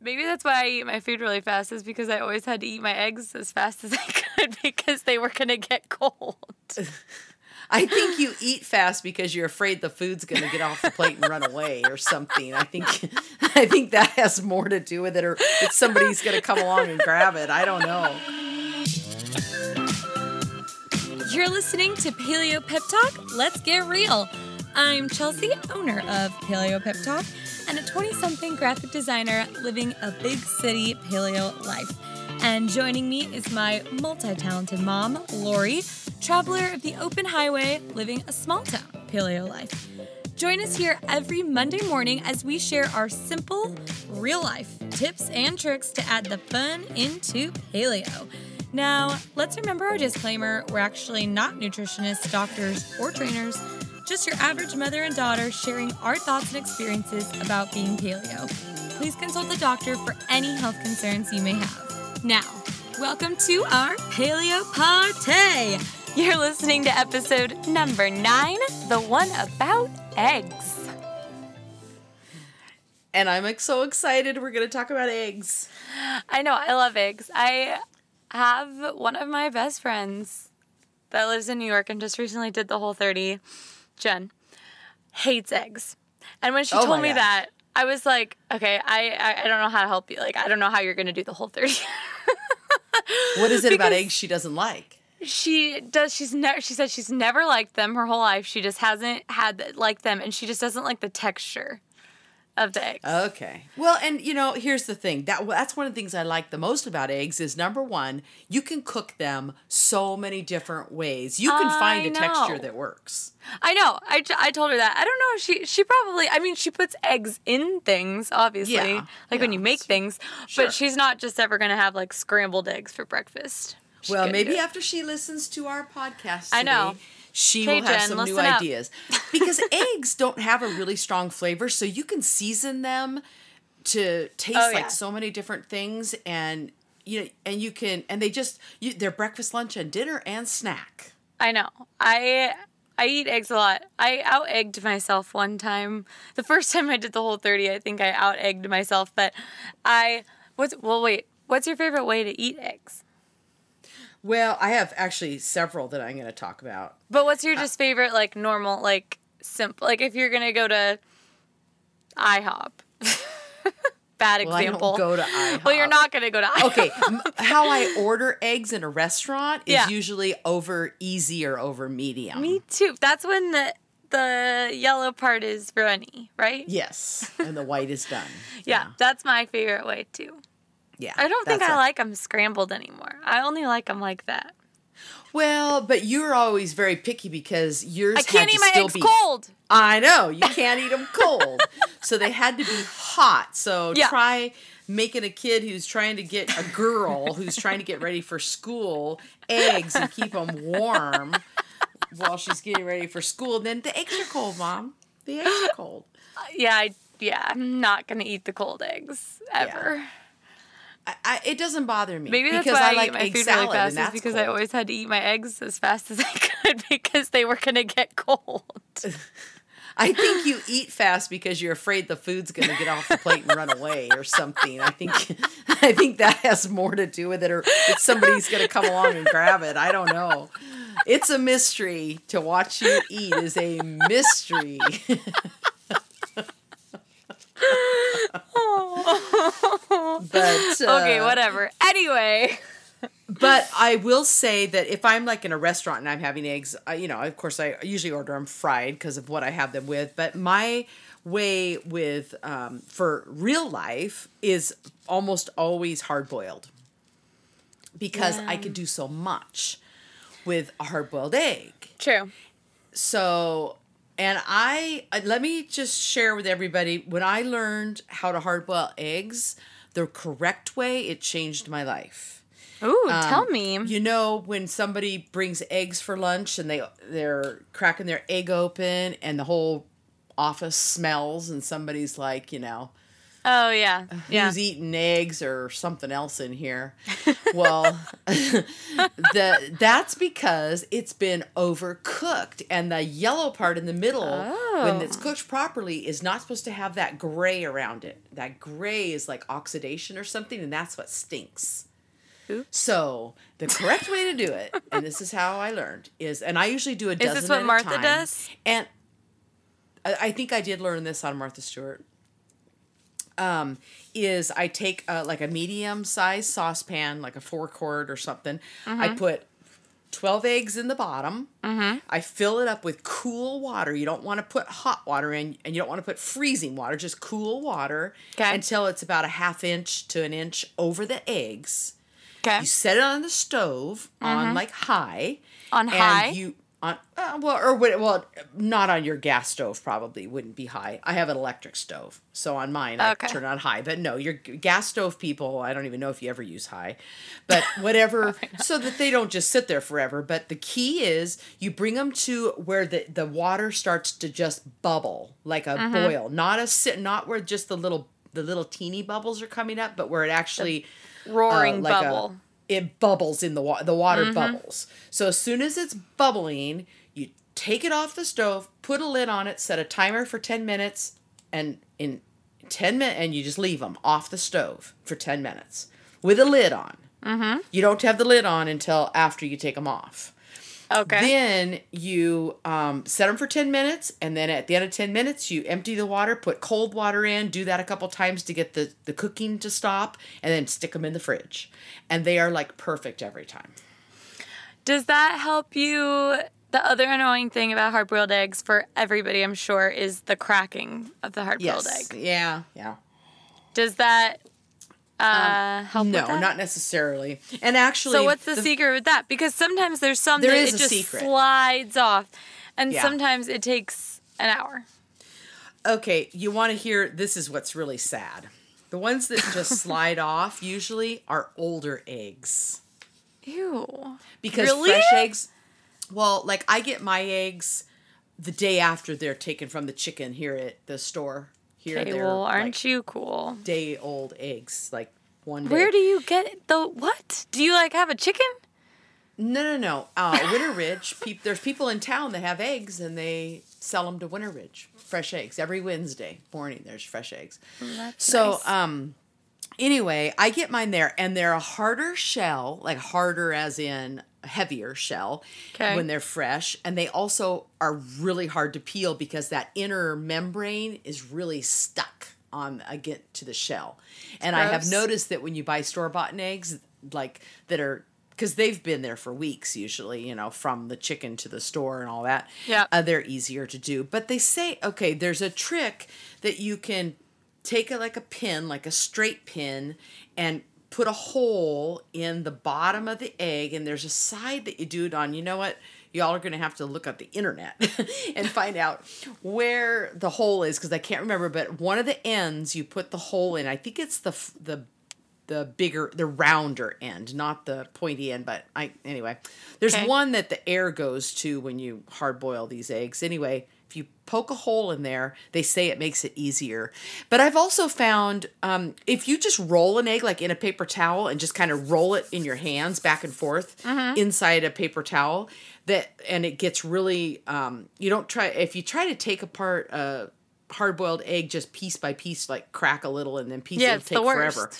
Maybe that's why I eat my food really fast, is because I always had to eat my eggs as fast as I could because they were gonna get cold. I think you eat fast because you're afraid the food's going to get off the plate and run away or something. I think I think that has more to do with it or that somebody's going to come along and grab it. I don't know. You're listening to Paleo Pep Talk. Let's get real. I'm Chelsea, owner of Paleo Pep Talk, and a 20 something graphic designer living a big city paleo life. And joining me is my multi talented mom, Lori, traveler of the open highway, living a small town paleo life. Join us here every Monday morning as we share our simple, real life tips and tricks to add the fun into paleo. Now, let's remember our disclaimer we're actually not nutritionists, doctors, or trainers, just your average mother and daughter sharing our thoughts and experiences about being paleo. Please consult the doctor for any health concerns you may have. Now, welcome to our paleo party. You're listening to episode number nine, the one about eggs. And I'm so excited. We're going to talk about eggs. I know, I love eggs. I have one of my best friends that lives in New York and just recently did the whole 30, Jen, hates eggs. And when she Oh told me gosh. that, I was like, okay, I, I, I don't know how to help you. Like, I don't know how you're going to do the whole 30. What is it about eggs she doesn't like? she does she's never she said she's never liked them her whole life she just hasn't had liked them and she just doesn't like the texture of the eggs Okay. Well, and you know, here's the thing. That that's one of the things I like the most about eggs is number 1, you can cook them so many different ways. You can find I a texture that works. i know I, I told her that i don't know she she probably i mean she puts eggs in things obviously Yeah, like when you make things sure. but she's not just ever gonna have like scrambled eggs for breakfast She Well, maybe after she listens to our podcast I know. She will have Jen, some new up. ideas. Because eggs don't have a really strong flavor, so you can season them to taste Oh, like yeah. so many different things and you know, and you can and they just you, they're breakfast, lunch and dinner and snack. I know. I I eat eggs a lot. I out egged myself one time. The first time I did the whole 30, I think I out egged myself, but I what's well wait, what's your favorite way to eat eggs? Well, I have actually several that I'm going to talk about. But what's your Uh, just favorite like normal like simple like if you're going to go to IHOP. Bad Well, I don't example. go to IHOP. Well, you're not going to go to IHOP. Okay, how I order eggs in a restaurant is Yeah. usually over easy or over medium. Me too. That's when the the yellow part is runny, right? Yes, and the white is done. Yeah, that's my favorite way too. Yeah. I don't think I like them scrambled anymore. I only like them like that. Well, but you're always very picky because yours. I can't eat my eggs be, cold. I know you can't eat them cold, so they had to be hot. So Yeah. try making a kid who's trying to get a girl who's trying to get ready for school eggs and keep them warm while she's getting ready for school. Then the eggs are cold, mom. The eggs are cold. Yeah, I, yeah. I'm not gonna eat the cold eggs ever. I, I, it doesn't bother me Maybe that's because why I, I like eat my food really fast. Is because I always had to eat my eggs as fast as I could because they were gonna get cold. I think you eat fast because you're afraid the food's going to get off the plate and run away or something. I think I think that has more to do with it or somebody's going to come along and grab it. I don't know. It's a mystery to watch you eat is a mystery. but uh, okay, whatever. Anyway, But I will say that if I'm like in a restaurant and I'm having eggs, I, you know, of course I usually order them fried because of what I have them with. But my way with um, for real life is almost always hard boiled because I could do so much with a hard boiled egg. true. So, and I uh, let me just share with everybody when I learned how to hard boil eggs the correct way, it changed my life. Ooh, Um, tell me. You know when somebody brings eggs for lunch and they they're cracking their egg open and the whole office smells and somebody's like, you know, Oh yeah, uh, yeah. who's eating eggs or something else in here. Well, the that's because it's been overcooked, and the yellow part in the middle, when it's Oh. cooked properly, is not supposed to have that gray around it. That gray is like oxidation or something, and that's what stinks. Oops. So the correct way to do it, and this is how I learned, is and I usually do a dozen. this is what at Martha time, does? And I, I think I did learn this on Martha Stewart. Um, is I take uh, like a medium sized saucepan, like a four quart or something. I put 12 eggs in the bottom. I fill it up with cool water. You don't want to put hot water in, and you don't want to put freezing water, just cool water Okay. until it's about a half inch to an inch over the eggs. Okay. You set it on the stove on like high. On high? You on uh, well or well not on your gas stove probably wouldn't be high. I have an electric stove, so on mine I Okay. turn on high. But no, your gas stove people, I don't even know if you ever use high, but whatever, so that they don't just sit there forever. But the key is you bring them to where the the water starts to just bubble like a Mm-hmm. boil, not a sit, not where just the little the little teeny bubbles are coming up, but where it actually Roaring uh, like a- bubble. It bubbles in the water. The water Mm-hmm. bubbles. So as soon as it's bubbling, you take it off the stove, put a lid on it, set a timer for ten minutes, and in ten minutes, and you just leave them off the stove for ten minutes with a lid on. Mm-hmm. You don't have the lid on until after you take them off. Okay. Then you um, set them for 10 minutes, and then at the end of 10 minutes, you empty the water, put cold water in, do that a couple times to get the, the cooking to stop, and then stick them in the fridge. And they are like perfect every time. Does that help you? The other annoying thing about hard boiled eggs for everybody, I'm sure, is the cracking of the hard boiled Yes. egg. Yeah. Yeah. Does that uh, help? with No, not necessarily. And actually, So what's the, secret with that? Because sometimes there's some There that is it just secret. slides off, and Yeah. sometimes it takes an hour. Okay, you want to hear this is what's really sad. The ones that just slide off usually are older eggs. Ew. because Really? fresh eggs well like i get my eggs the day after they're taken from the chicken here at the store here Okay, they're well, aren't like you cool? day old eggs like one day Where do you get the what? Do you like have a chicken? no no no uh, winter ridge peop, there's people in town that have eggs and they sell them to winter ridge fresh eggs every wednesday morning there's fresh eggs That's So, nice. um, anyway, I get mine there, and they're a harder shell, like harder as in heavier shell, 'Kay. when they're fresh, and they also are really hard to peel because that inner membrane is really stuck on again to the shell. And I have noticed that when you buy store bought eggs, like that are because they've been there for weeks usually you know from the chicken to the store and all that Yep. uh, they're easier to do but they say okay there's a trick that you can take a, like a pin like a straight pin and put a hole in the bottom of the egg and there's a side that you do it on. You know what? Y'all are going to have to look up the internet and find out where the hole is because i can't remember but one of the ends you put the hole in i think it's the the the bigger the rounder end not the pointy end but i anyway. There's Okay. one that the air goes to when you hard boil these eggs. Anyway if you poke a hole in there they say it makes it easier. But i've also found um, if you just roll an egg like in a paper towel and just kind of roll it in your hands back and forth inside a paper towel that and it gets really um, you don't try if you try to take apart a hard boiled egg just piece by piece like crack a little and then piece Yeah, it'll it's the take forever.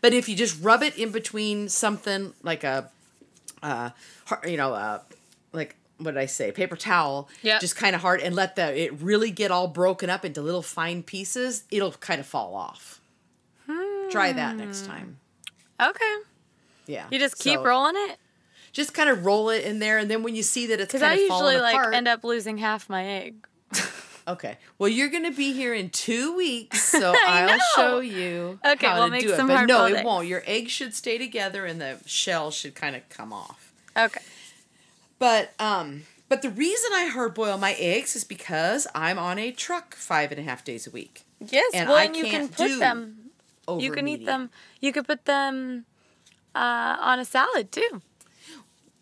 but if you just rub it in between something like a, uh, you know, uh, like what did I say, paper towel, Yeah. just kind of hard, and let the it really get all broken up into little fine pieces, it'll kind of fall off. Hmm. Try that next time. okay. Yeah, You just keep So, rolling it Just kind of roll it in there, and then when you see that it's because kind I of usually like apart, end up losing half my egg. Okay. Well, you're going to be here in two weeks, so I'll show you Okay, how we'll to make do it. some But no, it eggs. won't. Your egg should stay together, and the shell should kind of come off. Okay. But um, but the reason I hard boil my eggs is because I'm on a truck five and a half days a week. Yes. And well, I and you can put them. Over You can eat them. You could put them uh, on a salad too.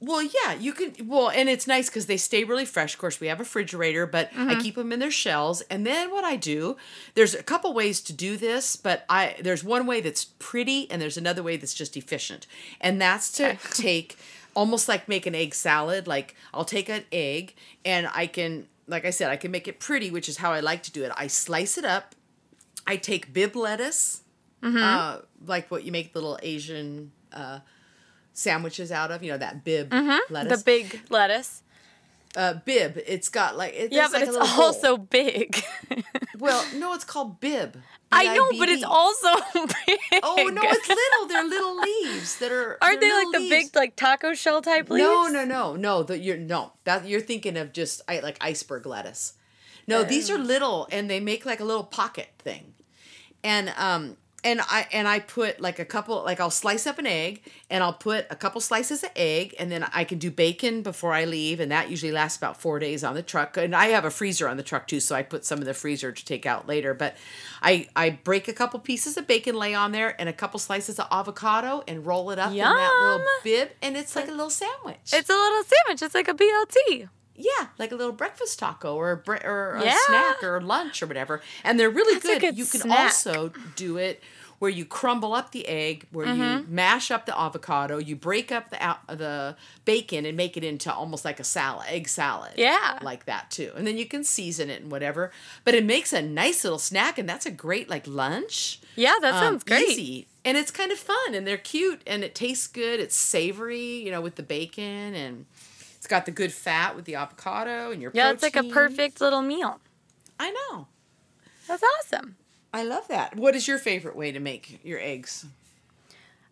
Well, yeah, you can. Well, and it's nice because they stay really fresh. Of course, we have a refrigerator, but Mm-hmm. I keep them in their shells. And then what I do, there's a couple ways to do this, but I there's one way that's pretty, and there's another way that's just efficient, and that's to Okay. take almost like make an egg salad. Like I'll take an egg, and I can, like I said, I can make it pretty, which is how I like to do it. I slice it up. I take Bibb lettuce, uh, like what you make little Asian. Uh, sandwiches out of you know that Bibb lettuce The big lettuce. Uh, Bibb. It's got like it, Yeah, but like it's also big. well, no, it's called Bibb. I know, but it's also big. Oh no, it's little. They're little leaves that are. Aren't they're like the leaves. big like taco shell type leaves? No, no, no, no. The, you're no. That you're thinking of just like iceberg lettuce. No, these Oh. are little, and they make like a little pocket thing, and um. And I and I put like a couple like I'll slice up an egg and I'll put a couple slices of egg and then I can do bacon before I leave and that usually lasts about four days on the truck and I have a freezer on the truck too so I put some in the freezer to take out later but I I break a couple pieces of bacon lay on there and a couple slices of avocado and roll it up in that little Bibb and it's like a little sandwich. It's a little sandwich. It's like a BLT. Yeah, like a little breakfast taco or a bre- or a Yeah. snack or lunch or whatever. And they're really good. good You can snack. also do it where you crumble up the egg, where Mm-hmm. you mash up the avocado, you break up the out the bacon and make it into almost like a salad, egg salad. Yeah. Like that too. And then you can season it and whatever. But it makes a nice little snack and that's a great like lunch. Yeah, that Um, sounds great. Easy. And it's kind of fun and they're cute and it tastes good. It's savory, you know, with the bacon and got the good fat with the avocado and your Yeah, it's like a perfect little meal. I know. That's awesome. I love that. What is your favorite way to make your eggs?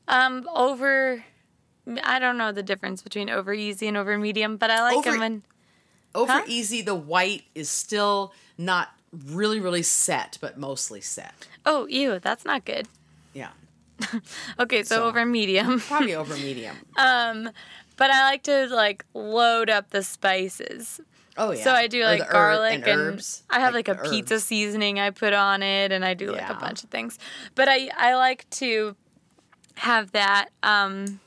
Um, over, I don't know the difference between over easy and over medium, but I like Over- them when. Over Huh? easy, the white is still not really, really set, but mostly set. Oh, ew, that's not good. Yeah. Okay, so, So- over medium. Probably over medium. um, but I like to like load up the spices. Oh yeah. So I do like herb- garlic and, herbs. I have like, the a pizza seasoning I put on it and I do like a bunch of things. But I I like to have that um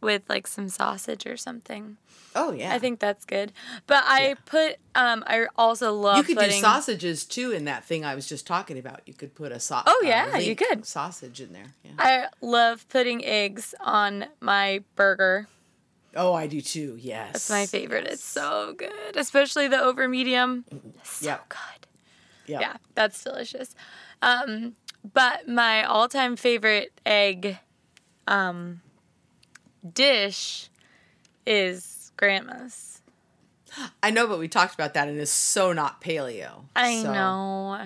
with like some sausage or something. Oh yeah. I think that's good. But I Yeah. put um I also love you could putting do sausages too in that thing I was just talking about. You could put a sauce. Oh, yeah, you could. sausage in there. Yeah. I love putting eggs on my burger. Oh, I do too. Yes. That's my favorite. It's so good, especially the over medium. So Yep. good. Yep. Yeah, that's delicious. Um, but my all-time favorite egg um, dish is grandma's. I know, but we talked about that, and it's so not paleo. I so- know.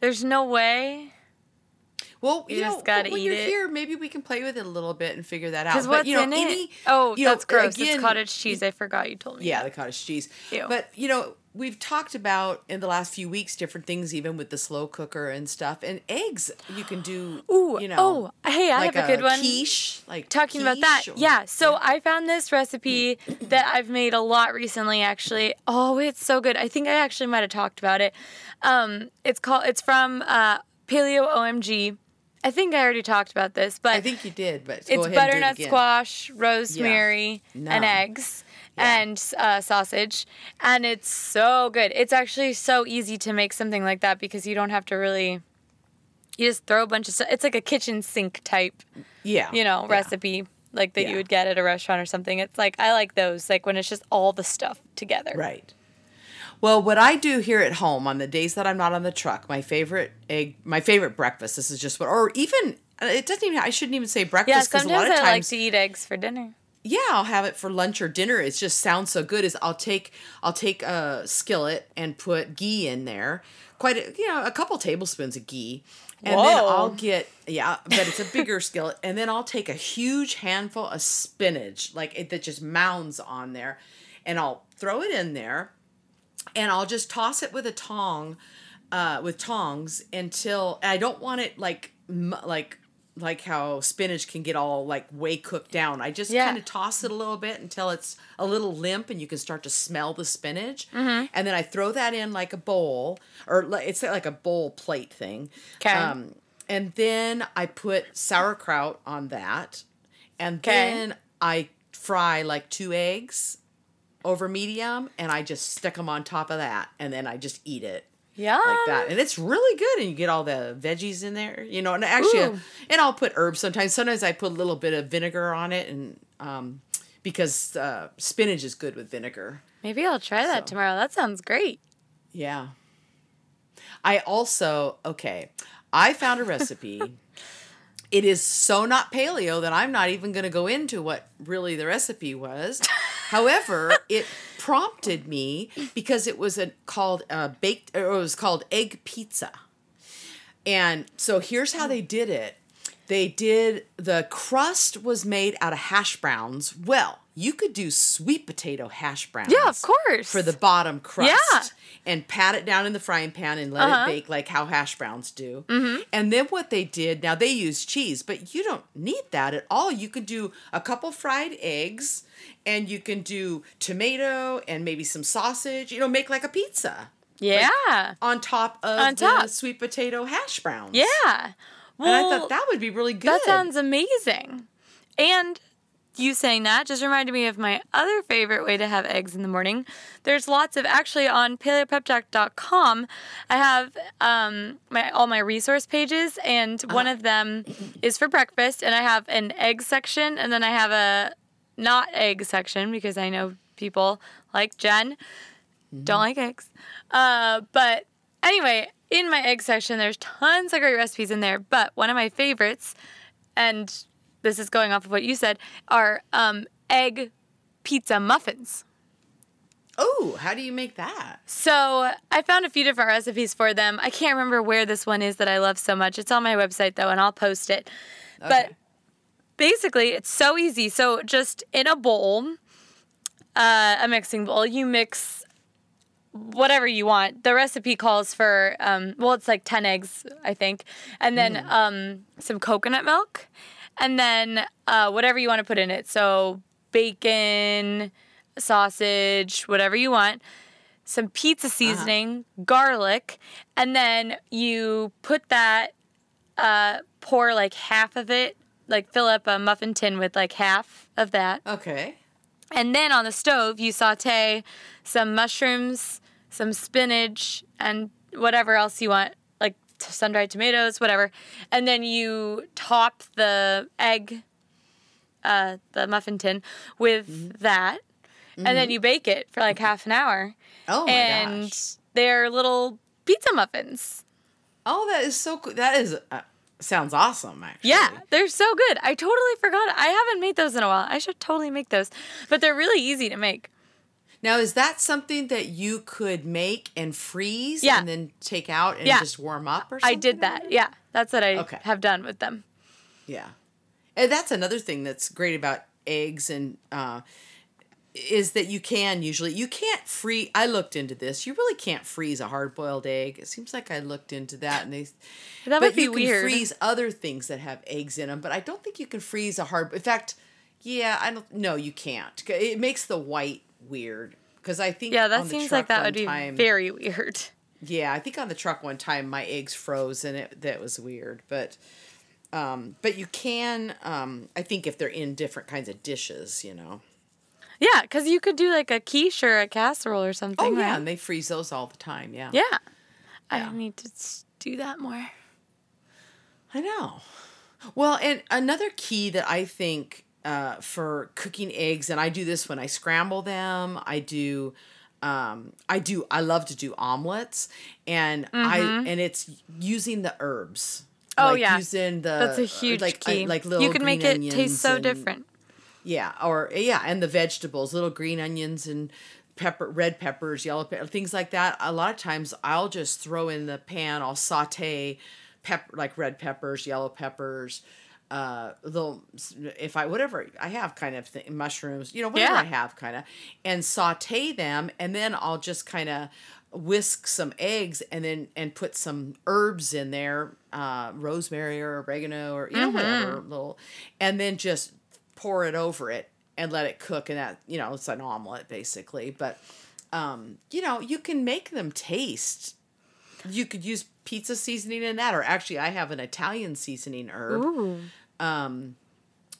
There's no way. Well, you, You know, just gotta when eat you're it. here, maybe we can play with it a little bit and figure that out. Because what's you know, in any, it? Oh, you know, that's gross. again, it's cottage cheese. I forgot you told me. Yeah, that. the cottage cheese. Ew. But you know, we've talked about in the last few weeks different things, even with the slow cooker and stuff. And eggs, you can do. Ooh, you know, oh, hey, I like have a good one. Quiche, like talking about that. or- Yeah. So I found this recipe that I've made a lot recently actually. Oh, it's so good. I think I actually might have talked about it. Um it's called it's from uh Paleo OMG. I think I already talked about this, but I think you did, but it's ahead and do butternut it squash, rosemary, No. and eggs. Yeah. And uh, sausage, and it's so good. It's actually so easy to make something like that because you don't have to really. You just throw a bunch of stuff. It's like a kitchen sink type Yeah, you know, yeah. recipe like that Yeah. you would get at a restaurant or something. It's like I like those, like when it's just all the stuff together. Right. Well, what I do here at home on the days that I'm not on the truck, my favorite egg, my favorite breakfast. This is just what, or even uh, it doesn't even. I shouldn't even say Yeah, breakfast because a lot sometimes of I like to eat eggs for dinner. yeah i'll have it for lunch or dinner it just sounds so good is i'll take i'll take a skillet and put ghee in there quite a, you know a couple tablespoons of ghee and then i'll get yeah but it's a bigger skillet and then i'll take a huge handful of spinach like it that just mounds on there and i'll throw it in there and I'll just toss it with a tong, uh, with tongs until I don't want it like like like how spinach can get all like way cooked down. I just Yeah. kind of toss it a little bit until it's a little limp and you can start to smell the spinach. Mm-hmm. And then I throw that in like a bowl or it's like a bowl plate thing. 'Kay. Um, and then I put sauerkraut on that, and 'Kay. then I fry like two eggs over medium, and I just stick them on top of that, and then I just eat it Yeah. like that, and it's really good. And you get all the veggies in there, you know. And actually, Ooh. and I'll put herbs sometimes. Sometimes I put a little bit of vinegar on it, and um, because uh, spinach is good with vinegar. Maybe I'll try that So. tomorrow. That sounds great. Yeah. I also okay. I found a recipe. it is so not paleo that I'm not even going to go into what really the recipe was. However, it prompted me because it was a called uh, baked or it was called egg pizza. And so here's how they did it. They did the crust was made out of hash browns. Well, you could do sweet potato hash browns. Yeah, of course. For the bottom crust. Yeah. And pat it down in the frying pan and let Uh-huh. it bake like how hash browns do. Mm-hmm. And then what they did, now they use cheese, but you don't need that at all. You could do a couple fried eggs and you can do tomato and maybe some sausage, you know, make like a pizza Yeah. on top of On the sweet potato hash browns. yeah. Well, And I thought that would be really good. That sounds amazing. And you saying that just reminded me of my other favorite way to have eggs in the morning. There's lots of actually on paleopeptalk.com. I have um, my all my resource pages, and one of them is for breakfast, and I have an egg section, and then I have a not egg section because I know people like Jen don't like eggs. Uh, but anyway, in my egg section, there's tons of great recipes in there. But one of my favorites, and this is going off of what you said, are um, egg pizza muffins. Oh, how do you make that? So I found a few different recipes for them. I can't remember where this one is that I love so much. It's on my website though, and I'll post it. Okay. But basically, it's so easy. So just in a bowl, uh, a mixing bowl, you mix whatever you want. The recipe calls for, um, well, it's like 10 eggs, I think, and then um, some coconut milk, and then uh, whatever you want to put in it. So bacon, sausage, whatever you want. Some pizza seasoning, garlic, and then you put that, uh, pour like half of it, like fill up a muffin tin with like half of that. Okay. And then on the stove, you saute some mushrooms, some spinach, and whatever else you want, sun dried tomatoes, whatever. And then you top the egg, uh, the muffin tin, with Mm-hmm. that. And then you bake it for like half an hour. Oh my and gosh. they're little pizza muffins. Oh, that is so cool. That is uh, sounds awesome. Actually. Yeah, they're so good. I totally forgot. I haven't made those in a while. I should totally make those. But they're really easy to make. Now, is that something that you could make and freeze Yeah. and then take out and Yeah. just warm up or something? I did that. Yeah, that's what I Okay. have done with them. Yeah. And that's another thing that's great about eggs and uh is that you can usually you can't free I looked into this. You really can't freeze a hard boiled egg. It seems like I looked into that and they That but would be you can weird. freeze other things that have eggs in them, but I don't think you can freeze a hard in fact, yeah, I don't no, you can't. It makes the white weird because I think yeah, that seems like that would be time- very weird. yeah, I think on the truck one time my eggs froze and it that was weird, but um, but you can um, I think if they're in different kinds of dishes, you know. Yeah, because you could do like a quiche or a casserole or something. Oh yeah, right? and they freeze those all the time. Yeah, yeah. Yeah. I need to do that more. I know. Well, and another key that I think uh, for cooking eggs, and I do this when I scramble them. I do. Um, I do. I love to do omelets, and I and it's using the herbs. Mm-hmm. Oh, like yeah. using the That's a huge like uh, key. like little you can make it taste so and- different. Yeah, or yeah, and the vegetables, little green onions and pepper, red peppers, yellow pepper, things like that. A lot of times, I'll just throw in the pan. I'll saute pepper, like red peppers, yellow peppers, uh, little if I whatever I have, kind of thing, mushrooms, you know, whatever Yeah. I have, kind of, and saute them, and then I'll just kind of whisk some eggs and then and put some herbs in there uh rosemary or oregano or you know whatever little and then just pour it over it and let it cook and that you know it's an omelet basically but um you know you can make them taste you could use pizza seasoning in that or actually i have an italian seasoning herb um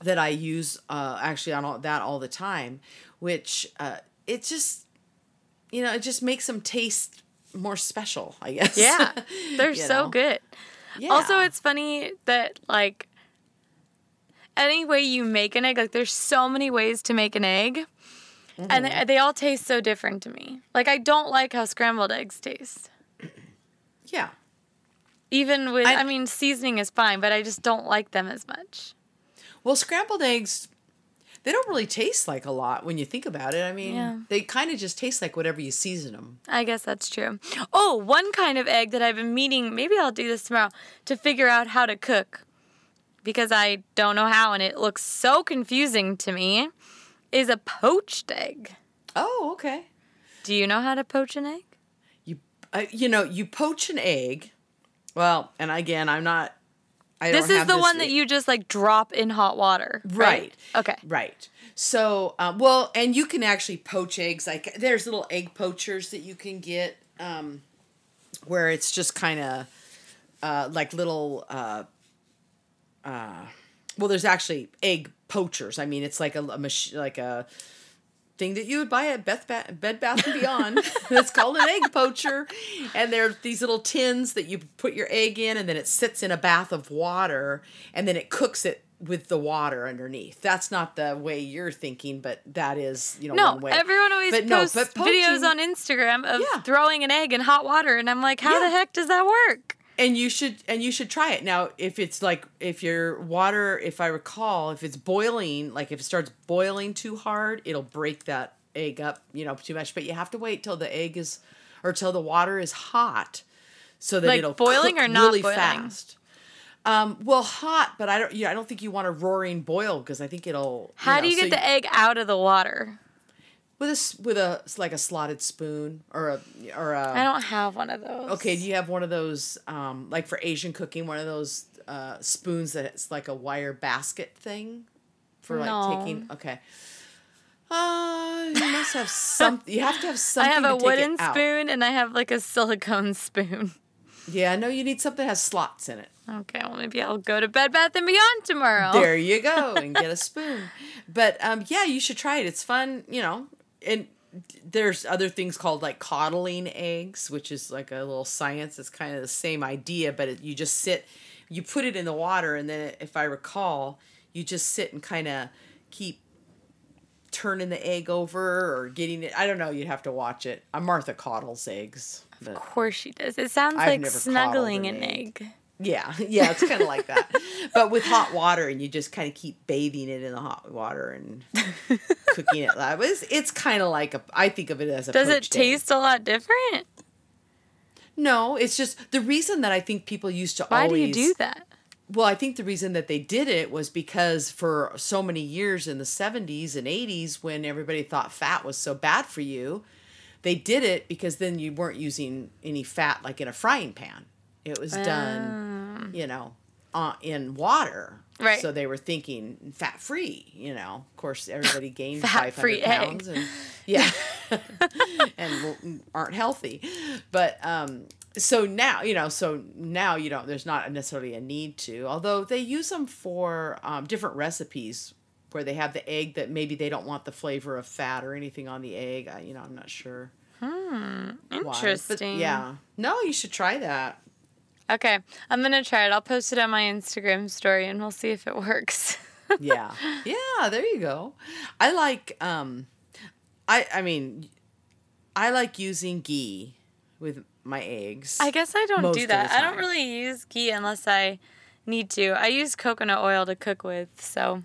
that I use uh, actually on all, that all the time, which uh, it just you know it just makes them taste more special. I guess. Yeah, they're so know? good. Yeah. Also, it's funny that like any way you make an egg, like there's so many ways to make an egg, and Mm-hmm. they, they all taste so different to me. Like I don't like how scrambled eggs taste. yeah. Even with, I- I, mean, seasoning is fine, but I just don't like them as much. Well, scrambled eggs, they don't really taste like a lot when you think about it. I mean, Yeah. they kind of just taste like whatever you season them. I guess that's true. Oh, one kind of egg that I've been meaning, maybe I'll do this tomorrow, to figure out how to cook because I don't know how and it looks so confusing to me, is a poached egg. Oh, okay. Do you know how to poach an egg? You, uh, you know, you poach an egg. Well, and again, I'm not. I This is the one that you just like drop in hot water. Right. Right. Okay. Right. So, um, well, and you can actually poach eggs. Like, there's little egg poachers that you can get, um, where it's just kind of uh, like little. Uh, uh, well, there's actually egg poachers. I mean, it's like a, a mach- like a thing that you would buy at Beth ba- Bed Bath and Beyond. it's called an egg poacher, and they're these little tins that you put your egg in, and then it sits in a bath of water, and then it cooks it with the water underneath. That's not the way you're thinking, but that is you know No, one way. everyone always But no, posts but videos on Instagram of Yeah. throwing an egg in hot water, and I'm like, how Yeah. the heck does that work? And you should and you should try it now if it's like if your water if i recall if it's boiling like if it starts boiling too hard it'll break that egg up you know too much but you have to wait till the egg is or till the water is hot so that Like it'll boiling cook or not really boiling? fast um well hot but i don't yeah, i don't think you want a roaring boil because i think it'll How do know, you get so the egg out of the water? With a with a like a slotted spoon or a or a I don't have one of those. Okay, do you have one of those, um, like for Asian cooking, one of those uh, spoons that's like a wire basket thing for like No. taking? Okay. Uh, you must have some. You have to have I something. have to a take wooden spoon and I have like a silicone spoon. Yeah, no, you need something that has slots in it. Okay, well maybe I'll go to Bed Bath and Beyond tomorrow. There you go, and get a spoon. But um, yeah, you should try it. It's fun, you know. And there's other things called like coddling eggs, which is like a little science. It's kind of the same idea, but it, you just sit, you put it in the water, and then if I recall, you just sit and kind of keep turning the egg over or getting it. I don't know. You'd have to watch it. Martha coddles eggs. Of course she does. It sounds I've like snuggling an an egg. Yeah, yeah, it's kind of like that, but with hot water, and you just kind of keep bathing it in the hot water and cooking it. That was it's kind of like a. I think of it as a. Does it poached egg. taste a lot different? No, it's just the reason that I think people used to Why always. do you do that? Well, I think the reason that they did it was because for so many years in the 70s and 80s, when everybody thought fat was so bad for you, they did it because then you weren't using any fat like in a frying pan. It was done, you know, uh, in water. Right. So they were thinking fat free, you know. Of course, everybody gained 500 egg. pounds. And, yeah. and aren't healthy. But um, so now, you know, so now you don't, there's not necessarily a need to, although they use them for um, different recipes where they have the egg that maybe they don't want the flavor of fat or anything on the egg. I, you know, I'm not sure. why. But Interesting. yeah. No, you should try that. Okay, I'm gonna try it. I'll post it on my Instagram story and we'll see if it works. yeah yeah there you go i like um i i mean i like using ghee with my eggs I guess I don't do that. I don't really use ghee unless I need to. I use coconut oil to cook with, so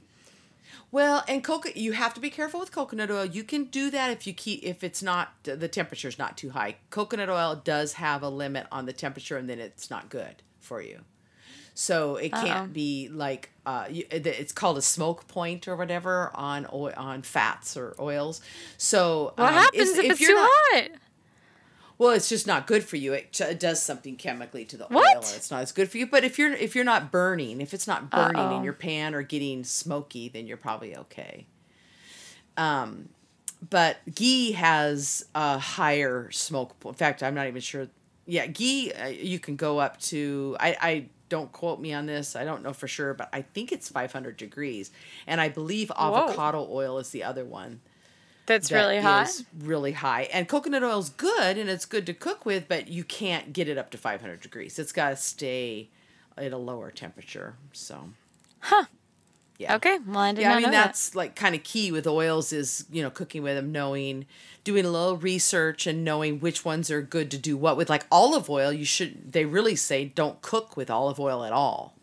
well and coconut you have to be careful with coconut oil you can do that if you keep if it's not the temperature's not too high coconut oil does have a limit on the temperature and then it's not good for you so it Uh-oh. can't be like uh, it's called a smoke point or whatever on oil, on fats or oils. So what um, happens is- if, it's you're too not- hot? Well, it's just not good for you. It, ch- it does something chemically to the oil. What? and It's not as good for you. But if you're if you're not burning, if it's not burning Uh-oh. in your pan or getting smoky, then you're probably okay. Um, but ghee has a higher smoke. po- In fact, I'm not even sure. Yeah, ghee uh, you can go up to. I I don't quote me on this. I don't know for sure, but I think it's 500 degrees. And I believe avocado oil is the other one. That's that really hot. is really high. And coconut oil is good and it's good to cook with, but you can't get it up to 500 degrees. It's got to stay at a lower temperature. So, Huh. yeah. Okay. Well, I did Yeah, I mean that's like kind of key with oils is you know cooking with them, knowing, doing a little research and knowing which ones are good to do what with. Like olive oil, you should. They really say don't cook with olive oil at all.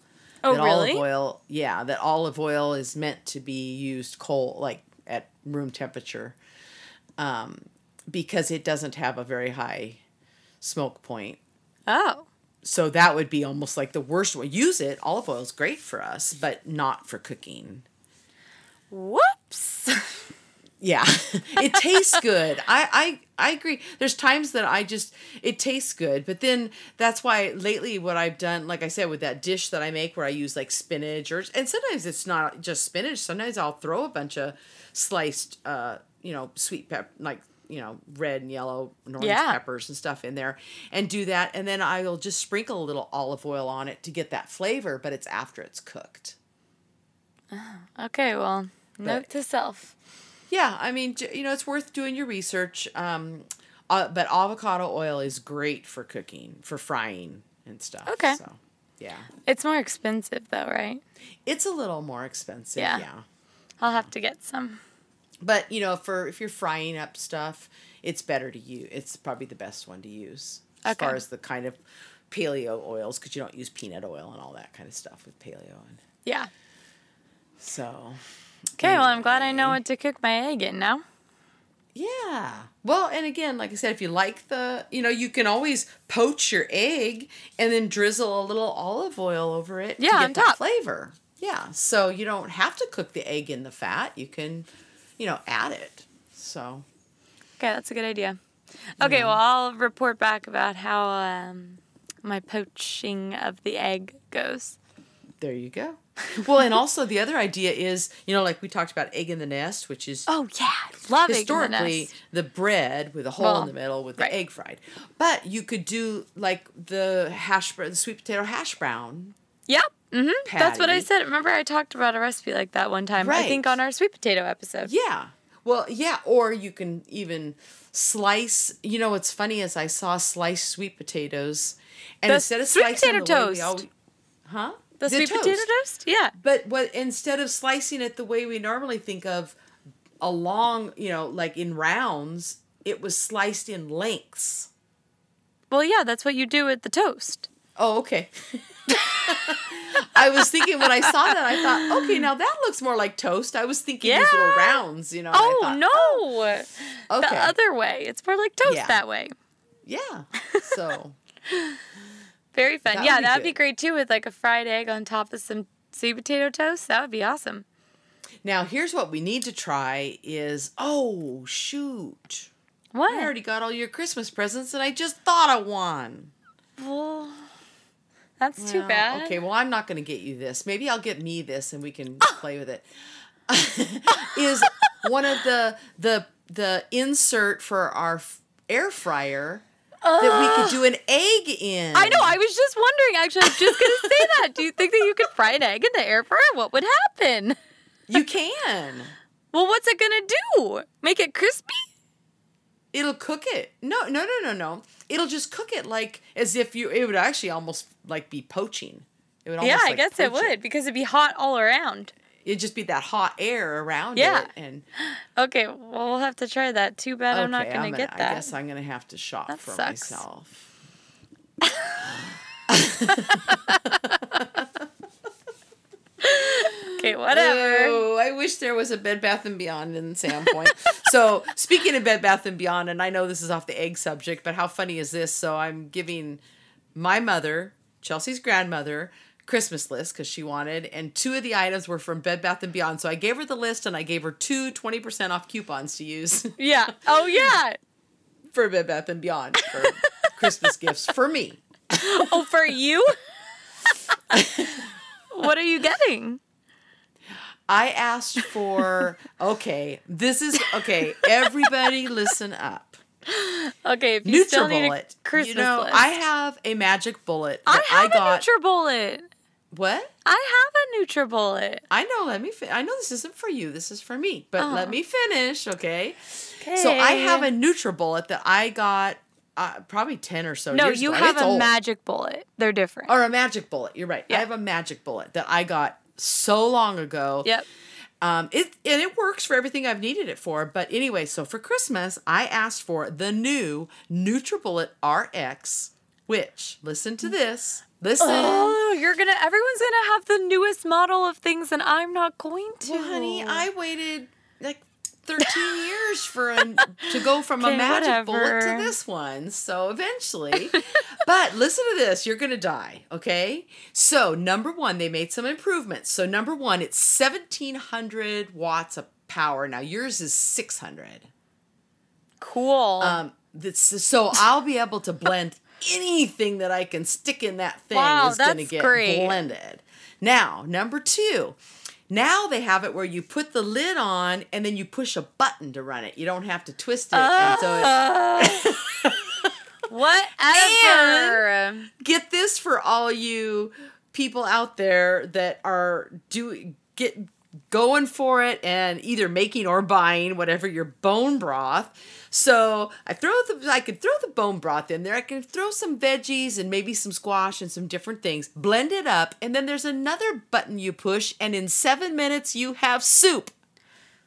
Oh, that really? Olive oil, yeah, that olive oil is meant to be used cold, like room temperature, um, because it doesn't have a very high smoke point. Oh. So that would be almost like the worst way. Use it. Olive oil is great for us, but not for cooking. Whoops. Yeah, it tastes good. I, I I agree. There's times that I just it tastes good, but then that's why lately what I've done, like I said, with that dish that I make where I use like spinach or and sometimes it's not just spinach. Sometimes I'll throw a bunch of sliced, uh, you know, sweet pepper, like you know, red and yellow and orange Yeah. peppers and stuff in there, and do that, and then I'll just sprinkle a little olive oil on it to get that flavor, but it's after it's cooked. Okay. Well, note to self. Yeah, I mean, you know, it's worth doing your research. Um, uh, but avocado oil is great for cooking, for frying and stuff. Okay. So, yeah, It's more expensive though, right? it's a little more expensive. Yeah. Yeah. I'll have to get some. But you know, for if you're frying up stuff, it's better to use. It's probably the best one to use as Okay. far as the kind of paleo oils because you don't use peanut oil and all that kind of stuff with paleo. And Yeah. so, Okay. Well, I'm glad I know what to cook my egg in now. Yeah. Well, and again, like I said, if you like the, you know, you can always poach your egg and then drizzle a little olive oil over it Yeah, to get that top. flavor. Yeah. So you don't have to cook the egg in the fat. You can, you know, add it. So Okay, that's a good idea. Okay, well, I'll report back about how um, my poaching of the egg goes. there you go. Well, and also the other idea is, you know, like we talked about egg in the nest, which is Oh yeah, love egg in the historically nest. the, bread with a hole Well, in the middle with right. the egg fried. But you could do like the hash brown, the sweet potato hash brown Yep. hmm That's what I said. Remember, I talked about a recipe like that one time. I think on our sweet potato episode. Yeah. Well, yeah, or you can even slice. You know what's funny is I saw sliced sweet potatoes, and The instead of sweet slicing potato the way we toast. always, huh? The, sweet potato toast. Yeah. But what instead of slicing it the way we normally think of, along, you know, like in rounds, it was sliced in lengths. Well, yeah, that's what you do with the toast. Oh, okay. I was thinking when I saw that, I thought, okay, now that looks more like toast. I was thinking these little rounds, you know. Oh thought, no, oh, Okay. the other way. It's more like toast Yeah. that way. Yeah. So. Very fun. That yeah, that would be good. great too with like a fried egg on top of some sweet potato toast. That would be awesome. Now, here's what we need to try is oh shoot. What? I already got all your Christmas presents and I just thought of one. Well, that's too bad. Okay, well I'm not going to get you this. Maybe I'll get me this and we can ah! play with it. is one of the the the insert for our f- air fryer that we could do an egg in. I know. I was just wondering. Actually, I was just gonna say that. Do you think that you could fry an egg in the air fryer? What would happen? you can. Well, what's it gonna do? Make it crispy? It'll cook it. No, no, no, no, no. It'll just cook it like as if you. It would actually almost like be poaching. It would yeah, I like, guess it would because it'd be hot all around. It'd just be that hot air around Yeah. it. And Okay, well, we'll have to try that. Too bad I'm not okay, gonna, get that. I guess I'm gonna have to shop That for sucks. myself. Okay, whatever. Oh, I wish there was a Bed Bath and Beyond in Sandpoint. so speaking of Bed Bath and Beyond, and I know this is off the egg subject, but how funny is this? So I'm giving my mother, Chelsea's grandmother, Christmas list because she wanted, and two of the items were from Bed Bath and Beyond. So I gave her the list, and I gave her two 20% off coupons to use Yeah. Oh yeah. for Bed Bath and Beyond for Christmas gifts for me. Oh, for you? what are you getting? I asked for okay, this is okay, everybody listen up. Okay, if you still need a NutriBullet. Christmas You know, list. I have a magic bullet I that I, have got. a NutriBullet. What? I have a NutriBullet. I know. Let me. Fi- I know this isn't for you. This is for me. But let Oh. me finish, okay? So I have a NutriBullet that I got uh, probably ten or so No, years you ago. have it's a old. magic bullet. They're different. or a magic bullet. You're right. Yeah. I have a magic bullet that I got so long ago. Yep. Um, it and it works for everything I've needed it for. But anyway, so for Christmas, I asked for the new NutriBullet RX, which listen to this. Listen, Oh, you're gonna. Everyone's gonna have the newest model of things, and I'm not going to. well, honey, I waited like. 13 years for a, to go from a Okay, magic bullet to this one. So eventually, but listen to this, you're going to die, okay? So, number 1, they made some improvements. So, number 1, it's 1700 watts of power. Now, yours is 600. cool. Um, that's, so I'll be able to blend anything that I can stick in that thing Wow, is going to get great. blended. Now, number two, now they have it where you put the lid on and then you push a button to run it. You don't have to twist it. and so it, Uh, whatever. get this for all you people out there that are do get going for it and either making or buying whatever your bone broth. So I throw the I could throw the bone broth in there. I can throw some veggies and maybe some squash and some different things. Blend it up, and then there's another button you push, and in seven minutes you have soup.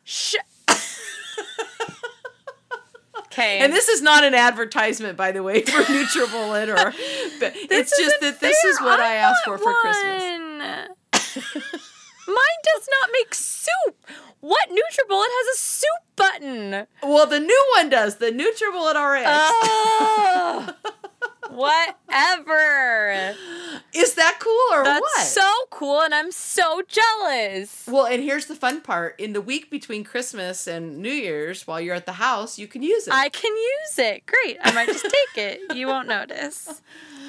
Sh- okay. And this is not an advertisement, by the way, for NutriBullet or. But it's just that this is what I, asked for for Christmas. Mine does not make soup. What NutriBullet has a soup button? Well, the new one does. The NutriBullet RX. Oh, whatever. Is that cool or That's what? so cool, and I'm so jealous. well, and here's the fun part. In the week between Christmas and New Year's, while you're at the house, you can use it. I can use it. Great. I might just take it. You won't notice.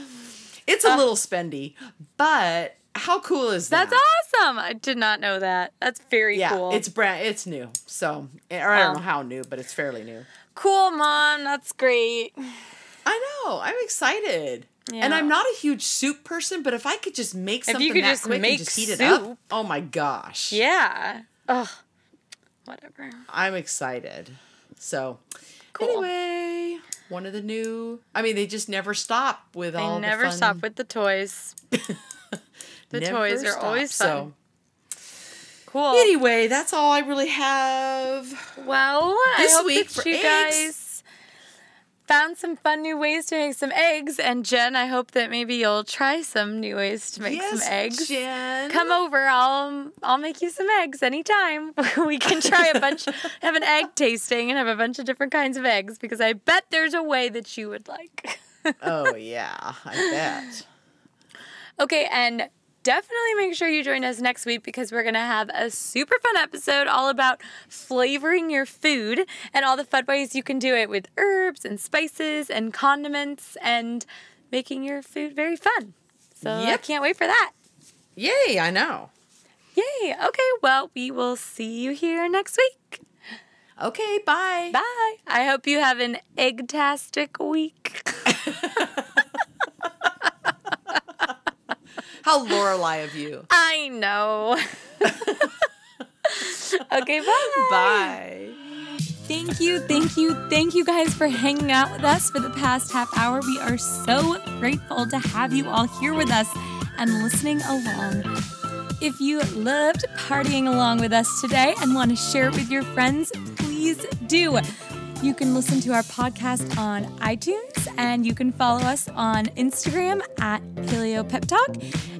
it's a uh, little spendy, but how cool is that? That's awesome. I did not know that. That's very Yeah, cool. it's brand. It's new. So, or I don't know how new, but it's fairly new. cool, mom. That's great. I know. I'm excited. Yeah. And I'm not a huge soup person, but if I could just make you something could that just quick make and just heat it up, oh my gosh. Yeah. Ugh. Whatever. I'm excited. So, Cool. anyway, one of the new. I mean, they just never stop with They all. never the fun, stop with the toys. The never toys are stop. always fun. So, Cool. anyway, that's all I really have. Well, This I hope week that for you eggs- guys found some fun new ways to make some eggs. And Jen, I hope that maybe you'll try some new ways to make yes, some eggs. Jen. Come over. I'll I'll make you some eggs anytime. we can try a bunch, have an egg tasting, and have a bunch of different kinds of eggs because I bet there's a way that you would like. oh yeah, I bet. Okay, and definitely make sure you join us next week because we're going to have a super fun episode all about flavoring your food and all the fun ways you can do it with herbs and spices and condiments and making your food very fun. So I can't wait for that. Yay! I know. Yay. Okay, well, we will see you here next week. Okay, bye. Bye. I hope you have an egg-tastic week. How Lorelai of you. I know. okay, bye. Bye. Thank you, thank you, thank you guys for hanging out with us for the past half hour. We are so grateful to have you all here with us and listening along. If you loved partying along with us today and want to share it with your friends, please do. You can listen to our podcast on iTunes and you can follow us on Instagram at Paleo Pep Talk.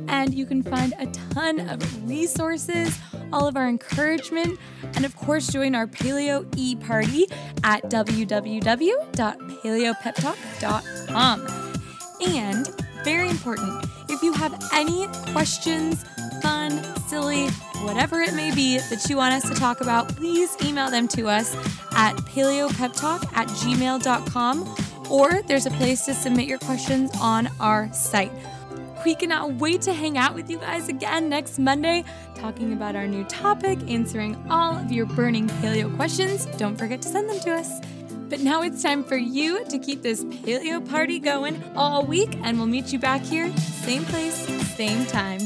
And you can find a ton of resources, all of our encouragement, and of course, join our Paleo e party at www.paleopeptalk.com. And very important, if you have any questions, fun, silly, whatever it may be that you want us to talk about, please email them to us at paleopeptalk at gmail.com or there's a place to submit your questions on our site. We cannot wait to hang out with you guys again next Monday, talking about our new topic, answering all of your burning paleo questions. Don't forget to send them to us. But now it's time for you to keep this paleo party going all week, and we'll meet you back here, same place, same time.